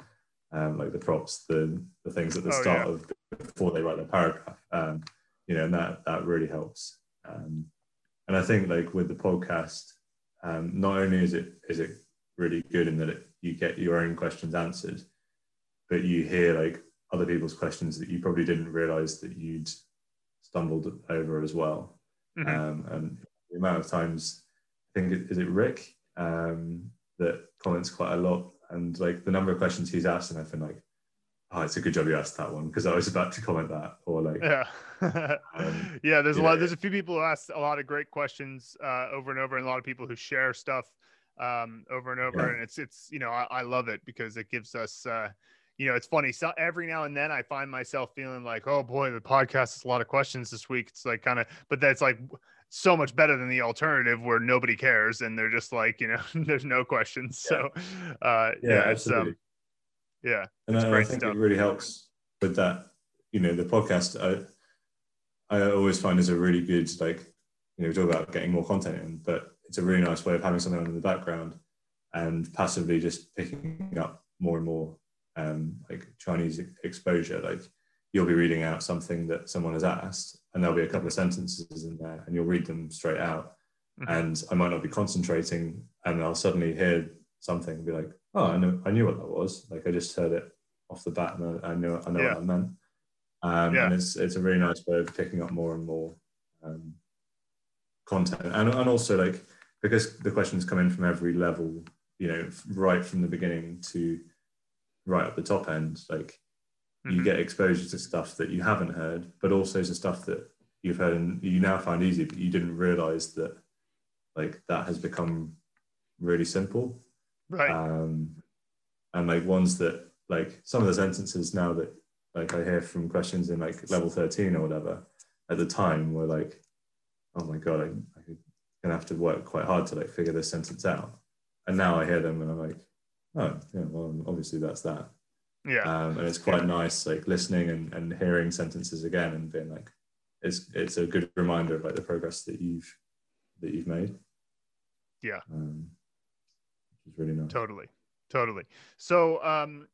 um, like the props, the the things at the Oh, start yeah. of before they write their paragraph. Um, you know, and that that really helps. Um, and I think like with the podcast, um, not only is it is it really good in that it, you get your own questions answered, but you hear like other people's questions that you probably didn't realize that you'd stumbled over as well. Mhm. Um, and the amount of times, I think it, is it Rick um, that comments quite a lot, and like the number of questions he's asked, and I've been like, oh, it's a good job you asked that one because I was about to comment that, or like, yeah. Um, yeah there's a lot there's a few people who ask a lot of great questions uh, over and over and a lot of people who share stuff um, over and over Yeah. and it's it's you know I, I love it because it gives us uh, you know it's funny so every now and then i find myself feeling like oh boy the podcast has a lot of questions this week. It's like kind of but that's like so much better than the alternative where nobody cares and they're just like you know there's no questions so uh yeah, it's um yeah and I, I think stuff. it really helps with that. You know, the podcast I, I always find is a really good like you know we talk about getting more content in, but it's a really nice way of having something on in the background and passively just picking up more and more um, like Chinese exposure. Like you'll be reading out something that someone has asked, and there'll be a couple of sentences in there, and you'll read them straight out. Mhm. And I might not be concentrating, and I'll suddenly hear something and be like, "Oh, I know, I knew what that was. Like I just heard it off the bat, and I, I know, I know Yeah. what that meant." Um, Yeah. And it's it's a really nice way of picking up more and more um, content, and and also like because the questions come in from every level, you know, right from the beginning to right at the top end, like mm-hmm. you get exposure to stuff that you haven't heard, but also to stuff that you've heard and you now find easy, but you didn't realize that like that has become really simple. Right. Um, and like ones that like some of the sentences now that like I hear from questions in like level 13 or whatever at the time were like, oh my God, I, I'm gonna have to work quite hard to like figure this sentence out. And now I hear them and I'm like, oh yeah, well obviously that's that. Yeah. Um, and it's quite nice like listening and, and hearing sentences again and being like, it's it's a good reminder of like the progress that you've that you've made. Yeah. Um, which is really nice. Totally. Totally. So um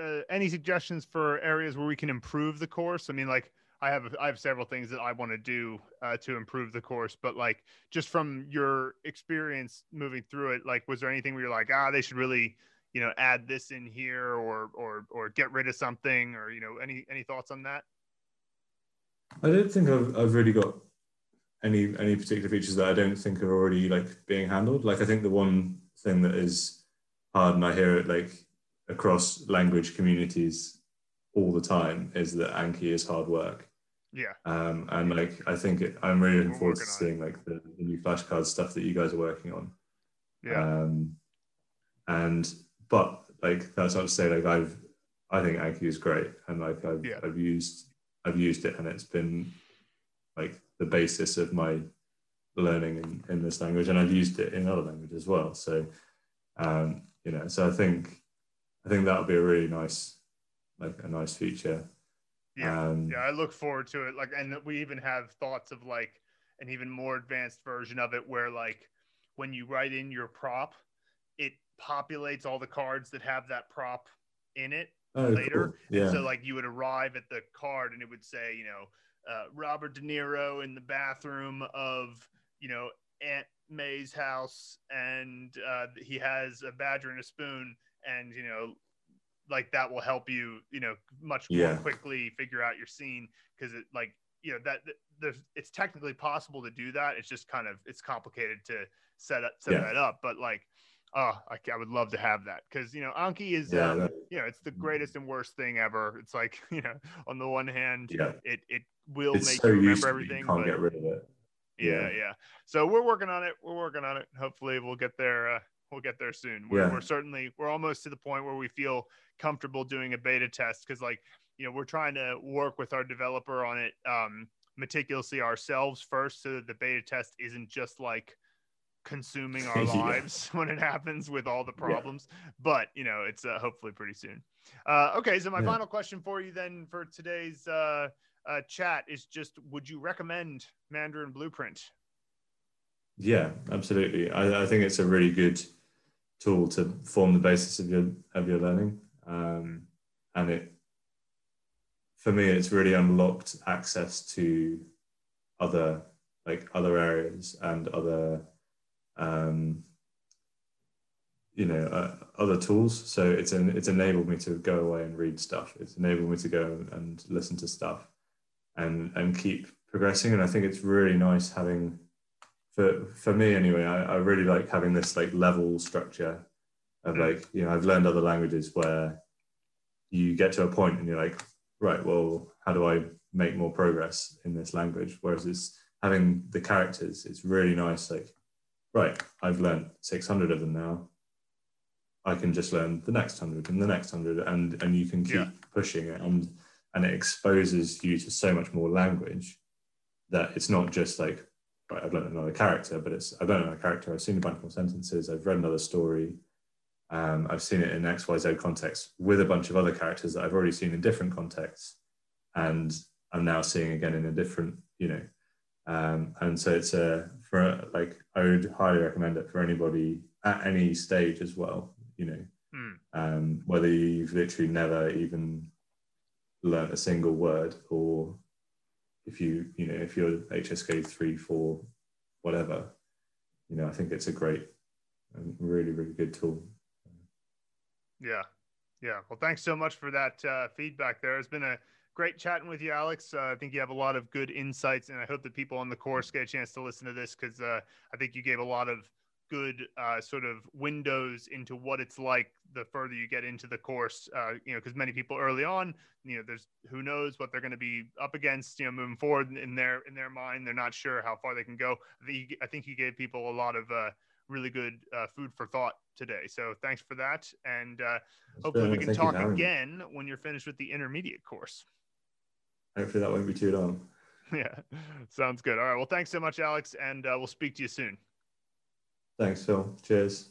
uh, any suggestions for areas where we can improve the course? I mean, like I have I have several things that I want to do uh, to improve the course, but like just from your experience moving through it, like was there anything where you're like, ah, they should really, you know, add this in here or or or get rid of something, or you know, any any thoughts on that? I don't think I've I've really got any any particular features that I don't think are already like being handled. Like I think the one thing that is hard, and I hear it like across language communities all the time is that Anki is hard work. Yeah. Um, and like I think it, I'm really looking forward to seeing like the, the, new flashcard stuff that you guys are working on. Yeah. Um, and but like that's not to say like I've I think Anki is great and like I've yeah. I've used I've used it and it's been like the basis of my learning in, in this language and I've used it in other languages as well. So um, you know, so I think I think that'll be a really nice, like a nice feature. Yeah, um, yeah, I look forward to it. Like, and we even have thoughts of like an even more advanced version of it, where like when you write in your prop, it populates all the cards that have that prop in it oh, later. Cool. Yeah. And so like you would arrive at the card and it would say, you know, uh, Robert De Niro in the bathroom of, you know, Aunt May's house, and uh, he has a badger and a spoon and you know like that will help you you know much more yeah. quickly figure out your scene because it like you know that there's it's technically possible to do that it's just kind of it's complicated to set up set yeah. that up but like oh I, I, would love to have that because you know anki is yeah, um, you know it's the greatest and worst thing ever. It's like you know on the one hand yeah. it it will it's make so you remember everything you can't but, get rid of it. Yeah, yeah, yeah. So we're working on it. We're working on it. Hopefully we'll get there uh, we'll get there soon. We're, yeah. we're certainly we're almost to the point where we feel comfortable doing a beta test because like you know we're trying to work with our developer on it um, meticulously ourselves first so that the beta test isn't just like consuming our lives yeah. when it happens with all the problems yeah. but you know it's uh, hopefully pretty soon uh, okay so my yeah. final question for you then for today's uh, uh, chat is just would you recommend mandarin blueprint yeah absolutely I, I think it's a really good tool to form the basis of your of your learning. Um, and it, for me, it's really unlocked access to other like other areas and other, um, you know, uh, other tools. So it's an, it's enabled me to go away and read stuff. It's enabled me to go and listen to stuff, and and keep progressing. And I think it's really nice having for for me anyway, I, I really like having this like level structure of mm. like, you know, I've learned other languages where you get to a point and you're like, right, well, how do I make more progress in this language? Whereas it's having the characters, it's really nice. Like, right, I've learned 600 of them now. I can just learn the next hundred and the next hundred, and and you can keep yeah. pushing it, and and it exposes you to so much more language that it's not just like right, I've learned another character, but it's I've learned another character. I've seen a bunch more sentences. I've read another story. Um, I've seen it in X Y Z context with a bunch of other characters that I've already seen in different contexts, and I'm now seeing again in a different, you know. Um, and so it's a for like I would highly recommend it for anybody at any stage as well. You know, mm. um, whether you've literally never even learned a single word or if you you know if you're HSK three four whatever you know I think it's a great and really really good tool yeah yeah well thanks so much for that uh, feedback there it's been a great chatting with you Alex uh, I think you have a lot of good insights and I hope that people on the course get a chance to listen to this because uh, I think you gave a lot of good uh, sort of windows into what it's like the further you get into the course. Uh, you know, because many people early on, you know, there's who knows what they're going to be up against. You know, moving forward in their in their mind, they're not sure how far they can go. I think he, I think he gave people a lot of uh, really good uh, food for thought today. So thanks for that, and uh, hopefully we can talk again when you're finished with the intermediate course. Hopefully that won't be too long. Yeah, sounds good. All right. Well, thanks so much, Alex, and uh, we'll speak to you soon. Thanks, Phil. Cheers.